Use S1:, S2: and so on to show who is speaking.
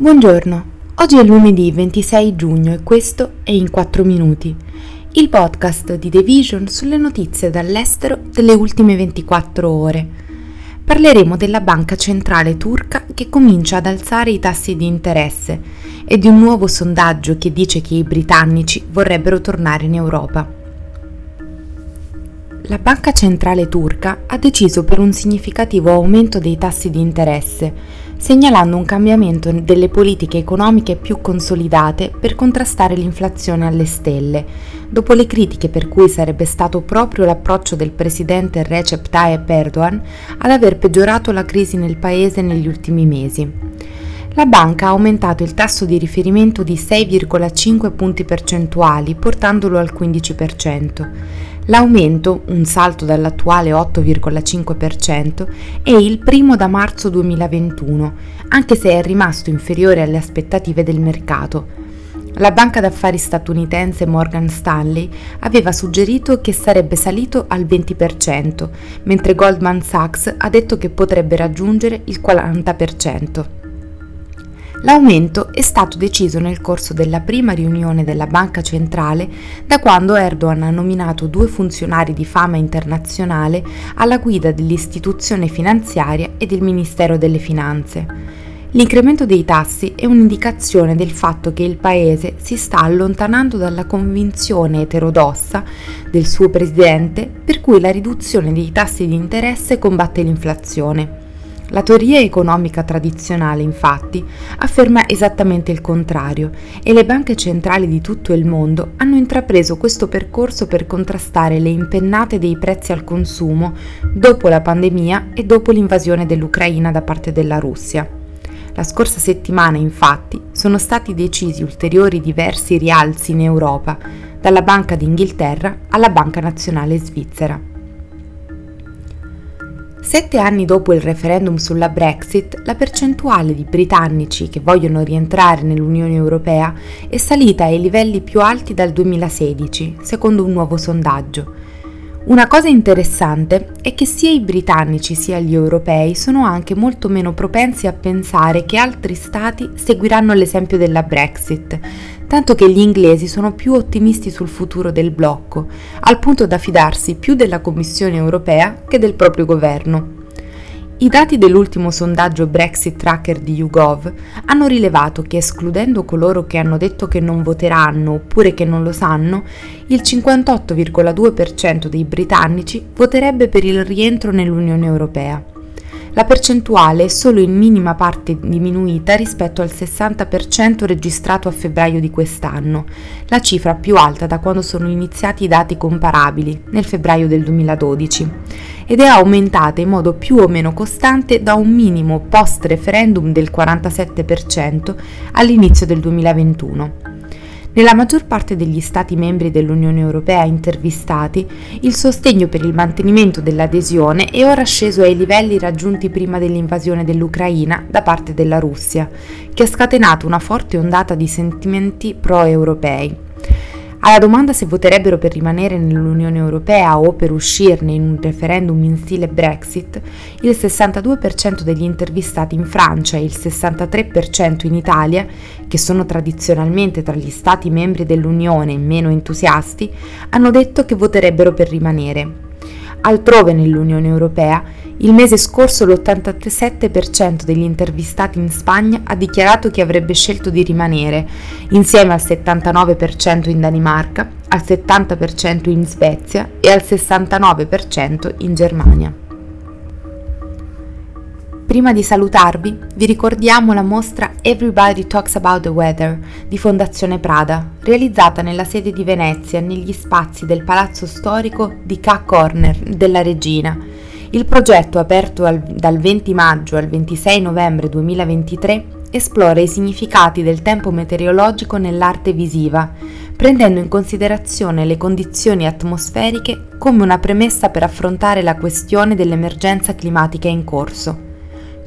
S1: Buongiorno, oggi è lunedì 26 giugno e questo è In 4 Minuti, il podcast di The Vision sulle notizie dall'estero delle ultime 24 ore. Parleremo della banca centrale turca che comincia ad alzare i tassi di interesse e di un nuovo sondaggio che dice che i britannici vorrebbero tornare in Europa. La banca centrale turca ha deciso per un significativo aumento dei tassi di interesse segnalando un cambiamento delle politiche economiche più consolidate per contrastare l'inflazione alle stelle, dopo le critiche per cui sarebbe stato proprio l'approccio del presidente Recep Tayyip Erdogan ad aver peggiorato la crisi nel paese negli ultimi mesi. La banca ha aumentato il tasso di riferimento di 6,5 punti percentuali, portandolo al 15%. L'aumento, un salto dall'attuale 8,5%, è il primo da marzo 2021, anche se è rimasto inferiore alle aspettative del mercato. La banca d'affari statunitense Morgan Stanley aveva suggerito che sarebbe salito al 20%, mentre Goldman Sachs ha detto che potrebbe raggiungere il 40%. L'aumento è stato deciso nel corso della prima riunione della Banca Centrale da quando Erdogan ha nominato due funzionari di fama internazionale alla guida dell'istituzione finanziaria e del Ministero delle Finanze. L'incremento dei tassi è un'indicazione del fatto che il Paese si sta allontanando dalla convinzione eterodossa del suo presidente per cui la riduzione dei tassi di interesse combatte l'inflazione. La teoria economica tradizionale, infatti, afferma esattamente il contrario e le banche centrali di tutto il mondo hanno intrapreso questo percorso per contrastare le impennate dei prezzi al consumo dopo la pandemia e dopo l'invasione dell'Ucraina da parte della Russia. La scorsa settimana, infatti, sono stati decisi ulteriori diversi rialzi in Europa, dalla Banca d'Inghilterra alla Banca Nazionale Svizzera. Sette anni dopo il referendum sulla Brexit, la percentuale di britannici che vogliono rientrare nell'Unione Europea è salita ai livelli più alti dal 2016, secondo un nuovo sondaggio. Una cosa interessante è che sia i britannici sia gli europei sono anche molto meno propensi a pensare che altri stati seguiranno l'esempio della Brexit, tanto che gli inglesi sono più ottimisti sul futuro del blocco, al punto da fidarsi più della Commissione europea che del proprio governo. I dati dell'ultimo sondaggio Brexit Tracker di YouGov hanno rilevato che escludendo coloro che hanno detto che non voteranno oppure che non lo sanno, il 58,2% dei britannici voterebbe per il rientro nell'Unione Europea la percentuale è solo in minima parte diminuita rispetto al 60% registrato a febbraio di quest'anno, la cifra più alta da quando sono iniziati i dati comparabili, nel febbraio del 2012, ed è aumentata in modo più o meno costante da un minimo post-referendum del 47% all'inizio del 2021. Nella maggior parte degli Stati membri dell'Unione Europea intervistati, il sostegno per il mantenimento dell'adesione è ora sceso ai livelli raggiunti prima dell'invasione dell'Ucraina da parte della Russia, che ha scatenato una forte ondata di sentimenti pro-europei. Alla domanda se voterebbero per rimanere nell'Unione Europea o per uscirne in un referendum in stile Brexit, il 62% degli intervistati in Francia e il 63% in Italia, che sono tradizionalmente tra gli Stati membri dell'Unione meno entusiasti, hanno detto che voterebbero per rimanere. Altrove nell'Unione Europea, il mese scorso l'87% degli intervistati in Spagna ha dichiarato che avrebbe scelto di rimanere, insieme al 79% in Danimarca, al 70% in Svezia e al 69% in Germania. Prima di salutarvi, vi ricordiamo la mostra Everybody Talks About the Weather di Fondazione Prada, realizzata nella sede di Venezia negli spazi del palazzo storico di K Corner della Regina. Il progetto, aperto al, dal 20 maggio al 26 novembre 2023, esplora i significati del tempo meteorologico nell'arte visiva, prendendo in considerazione le condizioni atmosferiche come una premessa per affrontare la questione dell'emergenza climatica in corso.